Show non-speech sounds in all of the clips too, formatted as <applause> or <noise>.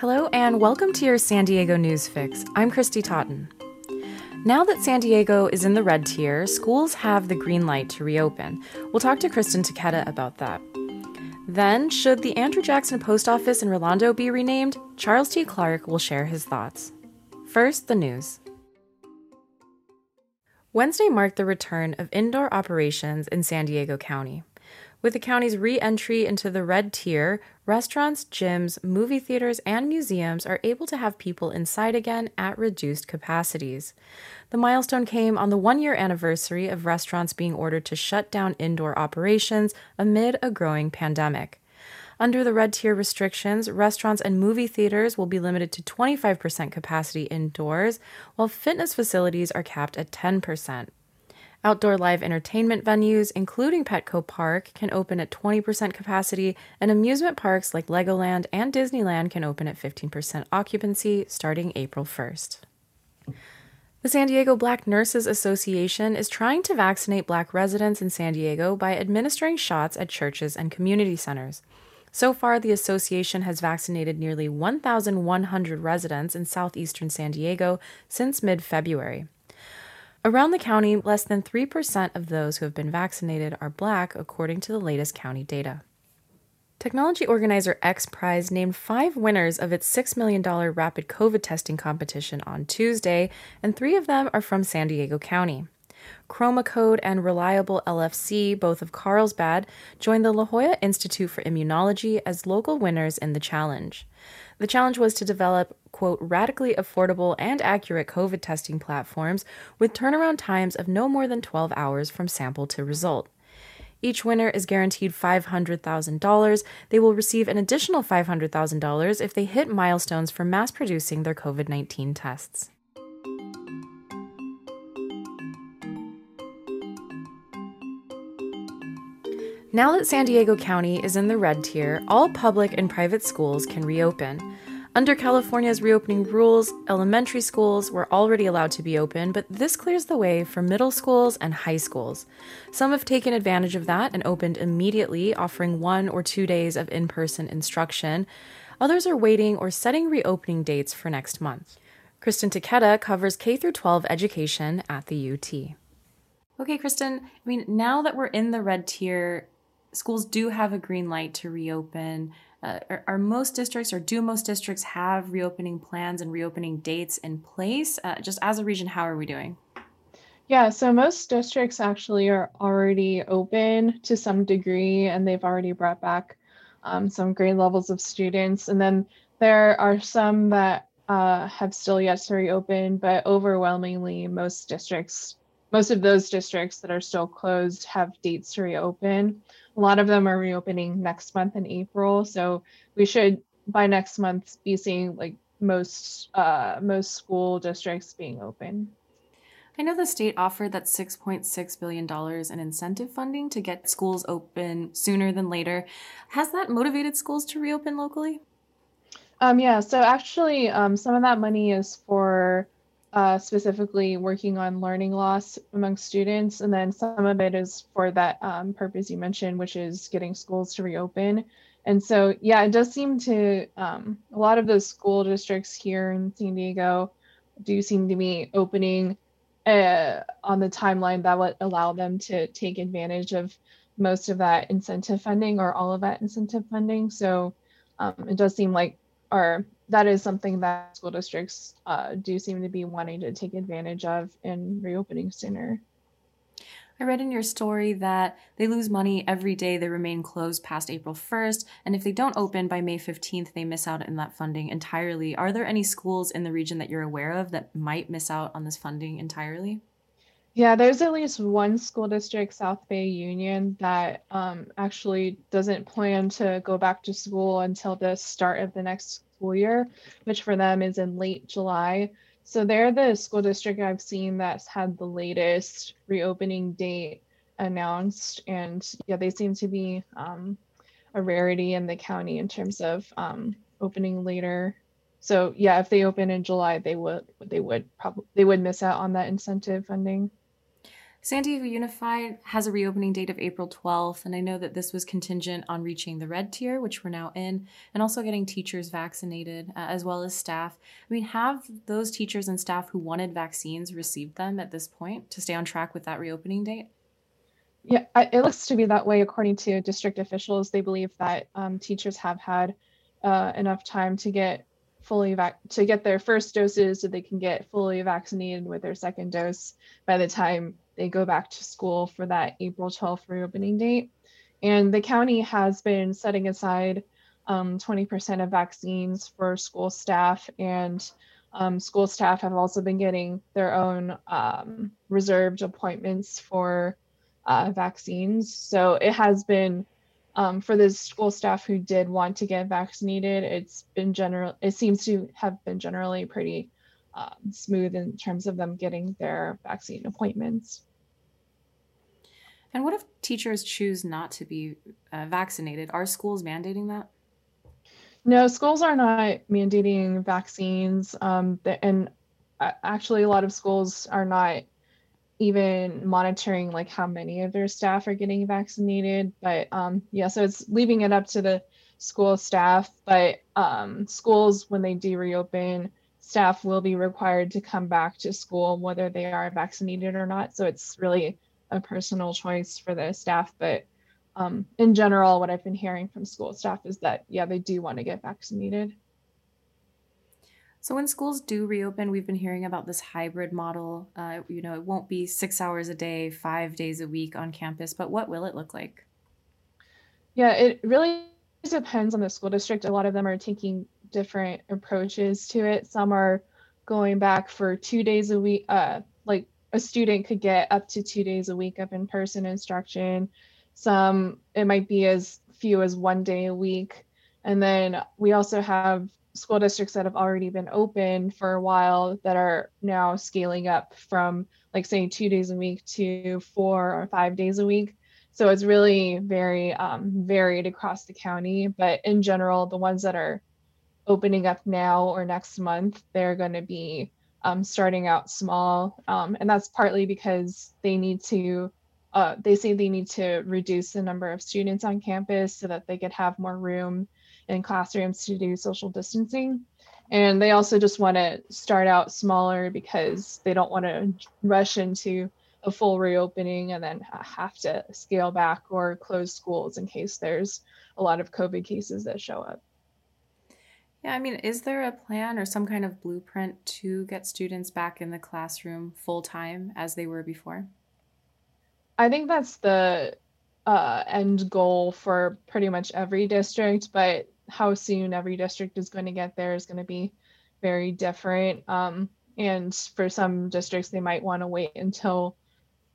Hello, and welcome to your San Diego News Fix. I'm Christy Totten. Now that San Diego is in the red tier, schools have the green light to reopen. We'll talk to Kristen Taketa about that. Then, should the Andrew Jackson Post Office in Rolando be renamed? Charles T. Clark will share his thoughts. First, the news. Wednesday marked the return of indoor operations in San Diego County. With the county's re entry into the red tier, restaurants, gyms, movie theaters, and museums are able to have people inside again at reduced capacities. The milestone came on the one year anniversary of restaurants being ordered to shut down indoor operations amid a growing pandemic. Under the red tier restrictions, restaurants and movie theaters will be limited to 25% capacity indoors, while fitness facilities are capped at 10%. Outdoor live entertainment venues, including Petco Park, can open at 20% capacity, and amusement parks like Legoland and Disneyland can open at 15% occupancy starting April 1st. The San Diego Black Nurses Association is trying to vaccinate black residents in San Diego by administering shots at churches and community centers. So far, the association has vaccinated nearly 1,100 residents in southeastern San Diego since mid February. Around the county, less than 3% of those who have been vaccinated are black, according to the latest county data. Technology organizer X Prize named five winners of its $6 million rapid COVID testing competition on Tuesday, and three of them are from San Diego County. Chromacode and Reliable LFC, both of Carlsbad, joined the La Jolla Institute for Immunology as local winners in the challenge. The challenge was to develop, quote, radically affordable and accurate COVID testing platforms with turnaround times of no more than 12 hours from sample to result. Each winner is guaranteed $500,000. They will receive an additional $500,000 if they hit milestones for mass producing their COVID 19 tests. Now that San Diego County is in the red tier, all public and private schools can reopen. Under California's reopening rules, elementary schools were already allowed to be open, but this clears the way for middle schools and high schools. Some have taken advantage of that and opened immediately, offering one or two days of in person instruction. Others are waiting or setting reopening dates for next month. Kristen Taketa covers K 12 education at the UT. Okay, Kristen, I mean, now that we're in the red tier, schools do have a green light to reopen. Uh, are, are, most districts or do most districts have reopening plans and reopening dates in place? Uh, just as a region, how are we doing? Yeah, so most districts actually are already open to some degree, and they've already brought back um, some grade levels of students. And then there are some that uh, have still yet to reopen, but overwhelmingly, most districts, most of those districts that are still closed have dates to reopen. A lot of them are reopening next month in April, so we should by next month be seeing like most uh, most school districts being open. I know the state offered that $6.6 billion in incentive funding to get schools open sooner than later. Has that motivated schools to reopen locally? Um, yeah, so actually, um, some of that money is for uh, specifically working on learning loss among students. And then some of it is for that um, purpose you mentioned, which is getting schools to reopen. And so, yeah, it does seem to, um, a lot of those school districts here in San Diego do seem to be opening uh, on the timeline that would allow them to take advantage of most of that incentive funding or all of that incentive funding. So um, it does seem like our that is something that school districts uh, do seem to be wanting to take advantage of in reopening sooner. I read in your story that they lose money every day they remain closed past April 1st, and if they don't open by May 15th, they miss out on that funding entirely. Are there any schools in the region that you're aware of that might miss out on this funding entirely? Yeah, there's at least one school district, South Bay Union, that um, actually doesn't plan to go back to school until the start of the next school year, which for them is in late July. So they're the school district I've seen that's had the latest reopening date announced. And yeah, they seem to be um, a rarity in the county in terms of um, opening later. So yeah, if they open in July, they would they would probably they would miss out on that incentive funding. San Diego Unified has a reopening date of April 12th, and I know that this was contingent on reaching the red tier, which we're now in, and also getting teachers vaccinated uh, as well as staff. I mean, have those teachers and staff who wanted vaccines received them at this point to stay on track with that reopening date? Yeah, it looks to be that way according to district officials. They believe that um, teachers have had uh, enough time to get fully vac- to get their first doses so they can get fully vaccinated with their second dose by the time they go back to school for that April 12th reopening date. And the county has been setting aside um, 20% of vaccines for school staff, and um, school staff have also been getting their own um, reserved appointments for uh, vaccines. So it has been um, for the school staff who did want to get vaccinated, it's been general. It seems to have been generally pretty um, smooth in terms of them getting their vaccine appointments. And what if teachers choose not to be uh, vaccinated? Are schools mandating that? No, schools are not mandating vaccines. Um, and uh, actually, a lot of schools are not even monitoring like how many of their staff are getting vaccinated. But um, yeah, so it's leaving it up to the school staff. But um, schools, when they do reopen, staff will be required to come back to school whether they are vaccinated or not. So it's really a personal choice for the staff. But um, in general, what I've been hearing from school staff is that, yeah, they do want to get vaccinated. So when schools do reopen, we've been hearing about this hybrid model. Uh, you know, it won't be six hours a day, five days a week on campus, but what will it look like? Yeah, it really depends on the school district. A lot of them are taking different approaches to it. Some are going back for two days a week. Uh, a student could get up to two days a week of in-person instruction. Some it might be as few as one day a week. And then we also have school districts that have already been open for a while that are now scaling up from like say two days a week to four or five days a week so it's really very um, varied across the county but in general the ones that are opening up now or next month they're going to be um, starting out small um, and that's partly because they need to uh, they say they need to reduce the number of students on campus so that they could have more room in classrooms to do social distancing. And they also just want to start out smaller because they don't want to rush into a full reopening and then have to scale back or close schools in case there's a lot of COVID cases that show up. Yeah, I mean, is there a plan or some kind of blueprint to get students back in the classroom full time as they were before? I think that's the uh, end goal for pretty much every district, but how soon every district is going to get there is going to be very different. Um, and for some districts, they might want to wait until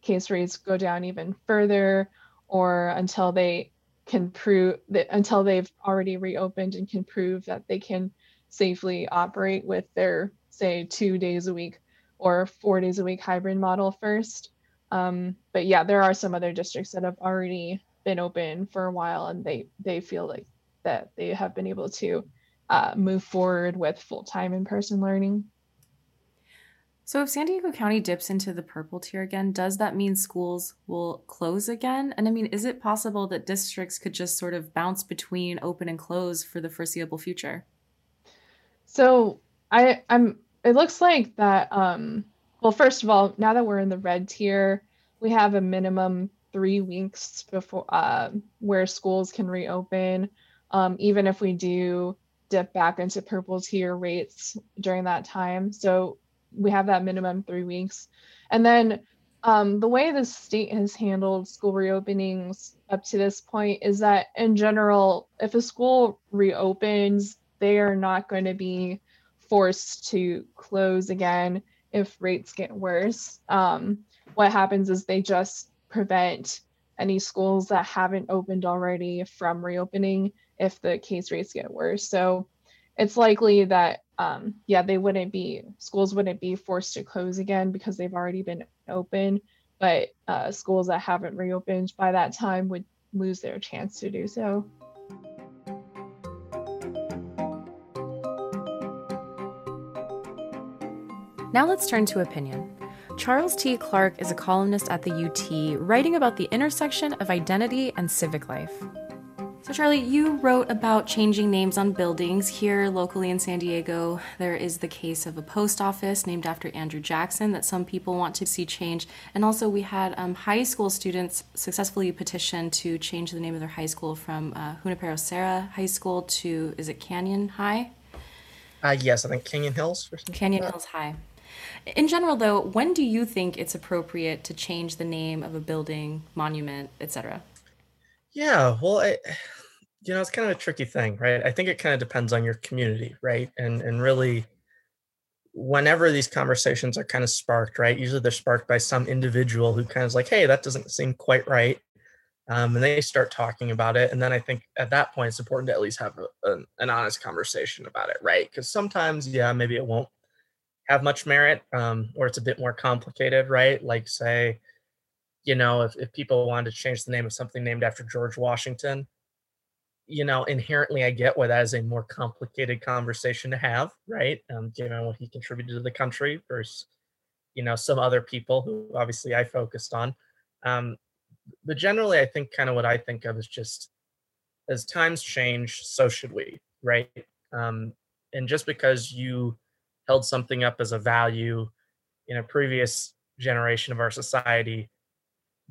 case rates go down even further or until they can prove that until they've already reopened and can prove that they can safely operate with their say two days a week or four days a week hybrid model first um, but yeah there are some other districts that have already been open for a while and they they feel like that they have been able to uh, move forward with full-time in-person learning. So if San Diego County dips into the purple tier again, does that mean schools will close again? And I mean, is it possible that districts could just sort of bounce between open and close for the foreseeable future? So I I'm it looks like that um well first of all, now that we're in the red tier, we have a minimum 3 weeks before uh, where schools can reopen um, even if we do dip back into purple tier rates during that time. So we have that minimum three weeks. And then um, the way the state has handled school reopenings up to this point is that, in general, if a school reopens, they are not going to be forced to close again if rates get worse. Um, what happens is they just prevent any schools that haven't opened already from reopening if the case rates get worse. So it's likely that um, yeah, they wouldn't be schools wouldn't be forced to close again because they've already been open, but uh, schools that haven't reopened by that time would lose their chance to do so. Now let's turn to opinion. Charles T. Clark is a columnist at the UT, writing about the intersection of identity and civic life. So, Charlie, you wrote about changing names on buildings. Here locally in San Diego, there is the case of a post office named after Andrew Jackson that some people want to see change. And also, we had um, high school students successfully petition to change the name of their high school from uh, Junipero Serra High School to, is it Canyon High? Uh, yes, I think Canyon Hills. Canyon Hills High. In general, though, when do you think it's appropriate to change the name of a building, monument, etc.? Yeah, well, I, you know, it's kind of a tricky thing, right? I think it kind of depends on your community, right? And and really, whenever these conversations are kind of sparked, right? Usually they're sparked by some individual who kind of is like, "Hey, that doesn't seem quite right," um, and they start talking about it. And then I think at that point, it's important to at least have a, a, an honest conversation about it, right? Because sometimes, yeah, maybe it won't have much merit, um, or it's a bit more complicated, right? Like say you know, if, if people wanted to change the name of something named after George Washington, you know, inherently I get why that is a more complicated conversation to have, right? Um, given what he contributed to the country versus, you know, some other people who obviously I focused on. Um, but generally, I think kind of what I think of is just as times change, so should we, right? Um, and just because you held something up as a value in a previous generation of our society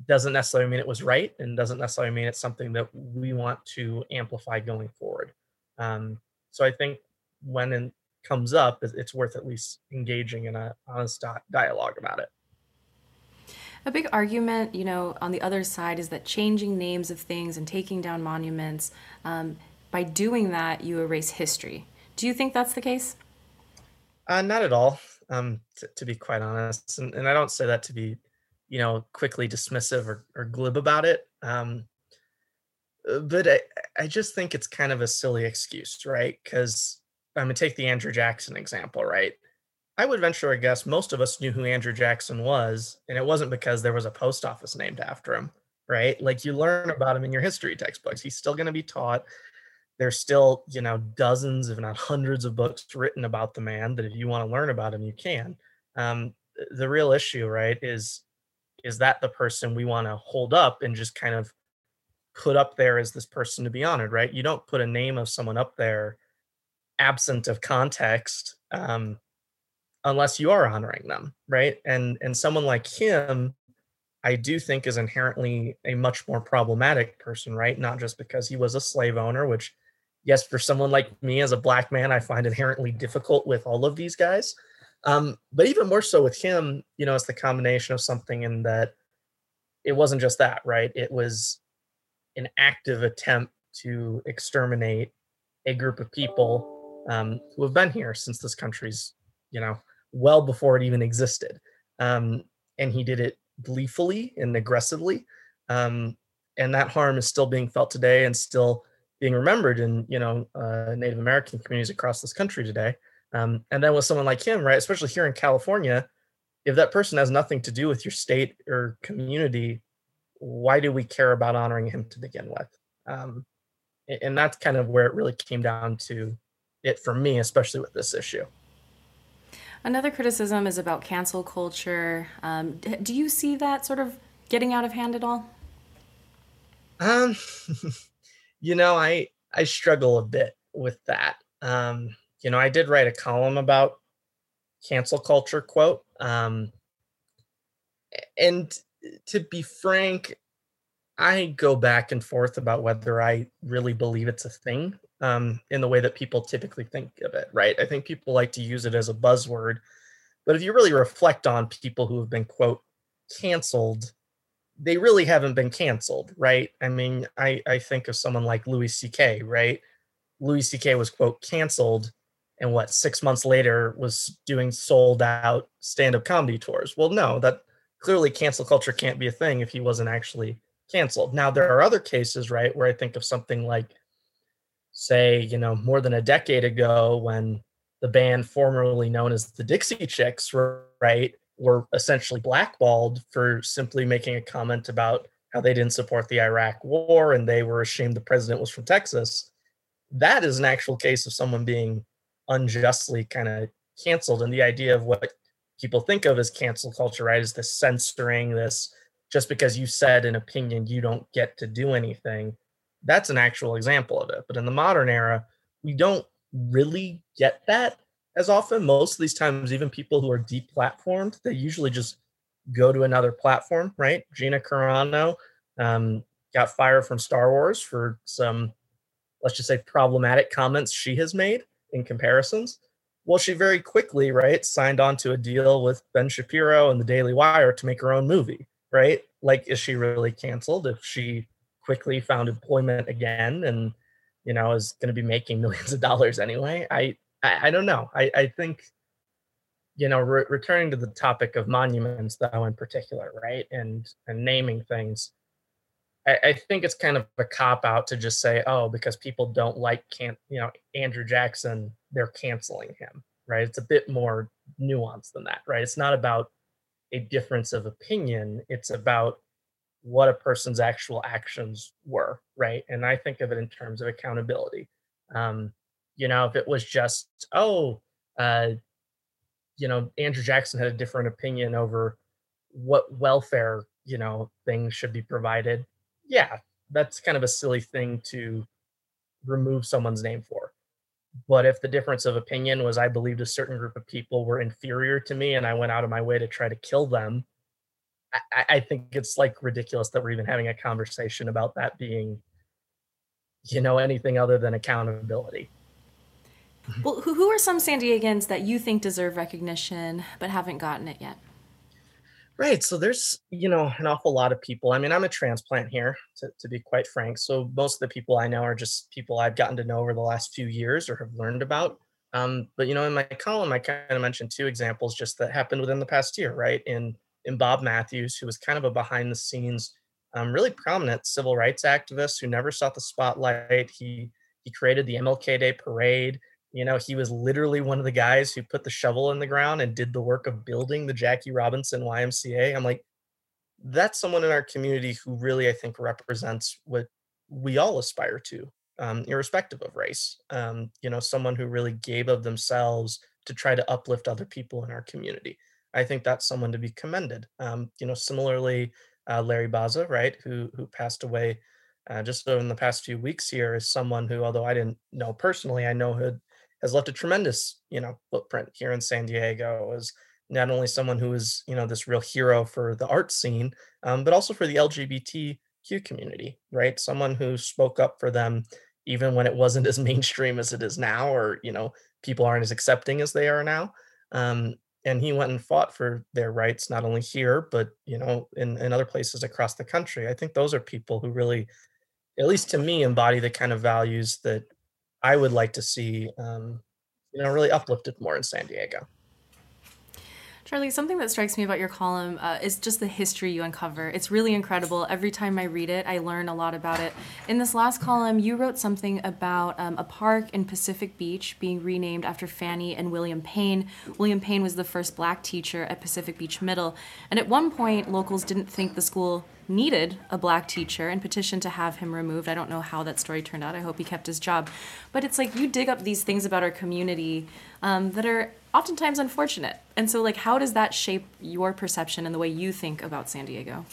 doesn't necessarily mean it was right and doesn't necessarily mean it's something that we want to amplify going forward. Um, so I think when it comes up, it's worth at least engaging in a honest dialogue about it. A big argument, you know, on the other side is that changing names of things and taking down monuments, um, by doing that, you erase history. Do you think that's the case? Uh, not at all, um, t- to be quite honest. And, and I don't say that to be you know, quickly dismissive or, or glib about it. Um, uh, but I, I just think it's kind of a silly excuse, right? Because I'm gonna take the Andrew Jackson example, right? I would venture a guess most of us knew who Andrew Jackson was, and it wasn't because there was a post office named after him, right? Like you learn about him in your history textbooks. He's still going to be taught. There's still, you know, dozens, if not hundreds of books written about the man that if you want to learn about him, you can. Um, the real issue, right, is is that the person we want to hold up and just kind of put up there as this person to be honored right? You don't put a name of someone up there absent of context um, unless you are honoring them right? And and someone like him i do think is inherently a much more problematic person right? Not just because he was a slave owner which yes for someone like me as a black man i find inherently difficult with all of these guys um, but even more so with him, you know, it's the combination of something in that it wasn't just that, right? It was an active attempt to exterminate a group of people um, who have been here since this country's, you know, well before it even existed. Um, and he did it gleefully and aggressively. Um, and that harm is still being felt today and still being remembered in, you know, uh, Native American communities across this country today. Um, and then with someone like him, right, especially here in California, if that person has nothing to do with your state or community, why do we care about honoring him to begin with? Um, and that's kind of where it really came down to it for me, especially with this issue. Another criticism is about cancel culture. Um, do you see that sort of getting out of hand at all? Um, <laughs> you know, I I struggle a bit with that. Um, you know, I did write a column about cancel culture quote. Um, and to be frank, I go back and forth about whether I really believe it's a thing um, in the way that people typically think of it, right? I think people like to use it as a buzzword. But if you really reflect on people who have been, quote, canceled, they really haven't been canceled, right? I mean, I, I think of someone like Louis C.K., right? Louis C.K. was, quote, canceled and what six months later was doing sold out stand-up comedy tours. Well no that clearly cancel culture can't be a thing if he wasn't actually canceled. Now there are other cases right where i think of something like say you know more than a decade ago when the band formerly known as the dixie chicks right were essentially blackballed for simply making a comment about how they didn't support the iraq war and they were ashamed the president was from texas. That is an actual case of someone being unjustly kind of canceled and the idea of what people think of as cancel culture, right? Is this censoring, this just because you said an opinion, you don't get to do anything. That's an actual example of it. But in the modern era, we don't really get that as often. Most of these times, even people who are deplatformed, they usually just go to another platform, right? Gina Carano um, got fired from Star Wars for some, let's just say, problematic comments she has made in comparisons. Well, she very quickly, right, signed on to a deal with Ben Shapiro and the Daily Wire to make her own movie, right? Like, is she really canceled if she quickly found employment again and, you know, is going to be making <laughs> millions of dollars anyway? I, I, I don't know. I, I think, you know, re- returning to the topic of monuments, though, in particular, right, and and naming things, I, I think it's kind of a cop out to just say, oh, because people don't like can't you know Andrew Jackson, they're canceling him, right? It's a bit more nuanced than that, right? It's not about a difference of opinion. It's about what a person's actual actions were, right? And I think of it in terms of accountability. Um, you know, if it was just, oh, uh, you know, Andrew Jackson had a different opinion over what welfare, you know, things should be provided yeah, that's kind of a silly thing to remove someone's name for. But if the difference of opinion was I believed a certain group of people were inferior to me and I went out of my way to try to kill them, I, I think it's like ridiculous that we're even having a conversation about that being, you know, anything other than accountability. Well, who, who are some San Diegans that you think deserve recognition but haven't gotten it yet? Right. So there's, you know, an awful lot of people. I mean, I'm a transplant here, to, to be quite frank. So most of the people I know are just people I've gotten to know over the last few years or have learned about. Um, but you know, in my column, I kind of mentioned two examples just that happened within the past year, right? In in Bob Matthews, who was kind of a behind the scenes, um, really prominent civil rights activist who never sought the spotlight. He he created the MLK Day parade. You know, he was literally one of the guys who put the shovel in the ground and did the work of building the Jackie Robinson YMCA. I'm like, that's someone in our community who really, I think, represents what we all aspire to, um, irrespective of race. Um, you know, someone who really gave of themselves to try to uplift other people in our community. I think that's someone to be commended. Um, you know, similarly, uh, Larry Baza, right, who who passed away uh, just in the past few weeks here, is someone who, although I didn't know personally, I know had has left a tremendous, you know, footprint here in San Diego as not only someone who is, you know, this real hero for the art scene, um, but also for the LGBTQ community, right? Someone who spoke up for them even when it wasn't <laughs> as mainstream as it is now, or you know, people aren't as accepting as they are now. Um, and he went and fought for their rights not only here but you know in, in other places across the country i think those are people who really at least to me embody the kind of values that I would like to see, um, you know, really uplifted more in San Diego. Charlie, something that strikes me about your column uh, is just the history you uncover. It's really incredible. Every time I read it, I learn a lot about it. In this last column, you wrote something about um, a park in Pacific Beach being renamed after Fannie and William Payne. William Payne was the first black teacher at Pacific Beach Middle. And at one point, locals didn't think the school needed a black teacher and petitioned to have him removed. I don't know how that story turned out. I hope he kept his job. But it's like you dig up these things about our community um, that are oftentimes unfortunate. And so, like, how does that shape your perception and the way you think about San Diego?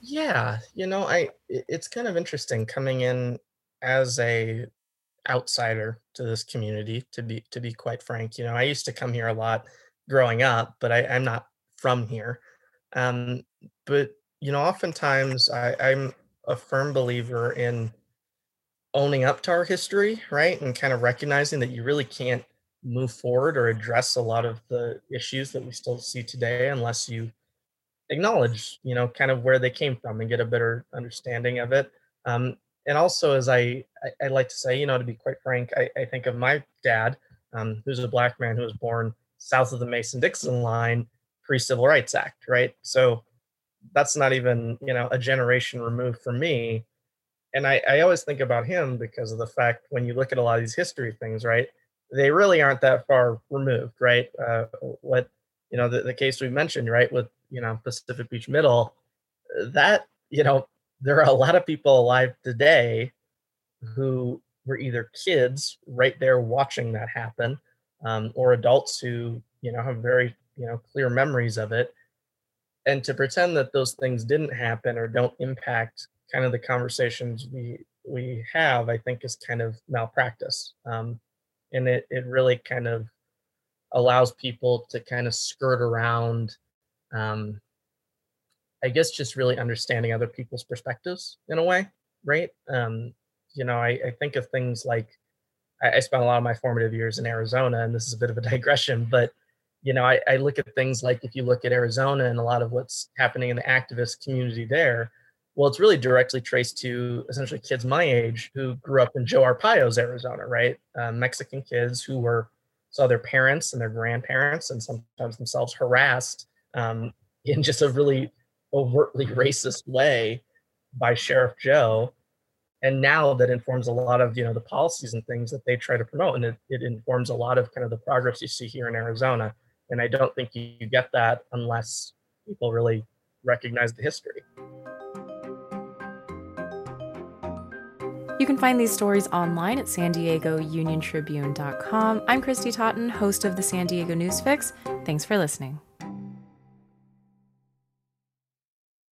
Yeah, you know, I it's kind of interesting coming in as a outsider to this community. To be to be quite frank, you know, I used to come here a lot growing up, but I, I'm not from here. Um, but you know, oftentimes I, I'm a firm believer in owning up to our history, right? And kind of recognizing that you really can't move forward or address a lot of the issues that we still see today unless you acknowledge, you know, kind of where they came from and get a better understanding of it. Um, and also, as I, I, I, like to say, you know, to be quite frank, I, I think of my dad, um, who's a black man who was born south of the Mason Dixon line pre Civil Rights Act, right? So that's not even you know a generation removed from me. And I, I always think about him because of the fact when you look at a lot of these history things right they really aren't that far removed right? Uh, what you know the, the case we mentioned right with you know pacific beach middle that you know there are a lot of people alive today who were either kids right there watching that happen um, or adults who you know have very you know clear memories of it and to pretend that those things didn't happen or don't impact kind of the conversations we we have i think is kind of malpractice um, and it, it really kind of allows people to kind of skirt around um, i guess just really understanding other people's perspectives in a way right? Um, you know I, I think of things like I, I spent a lot of my formative years in arizona and this is a bit of a <laughs> digression but you know I, I look at things like if you look at arizona and a lot of what's happening in the activist community there well, it's really directly traced to essentially kids my age who grew up in Joe Arpaio's Arizona, right? Um, Mexican kids who were saw their parents and their grandparents and sometimes themselves harassed um, <laughs> in just a really overtly racist way by Sheriff Joe. And now that informs a lot of you know the policies and things that they try to promote, and it, it informs a lot of kind of the progress you see here in Arizona. And I don't think you get that unless people really recognize the history. You can find these stories online at san diego union tribune.com. I'm Christy Totten, host of the San Diego Newsfix. Thanks for listening.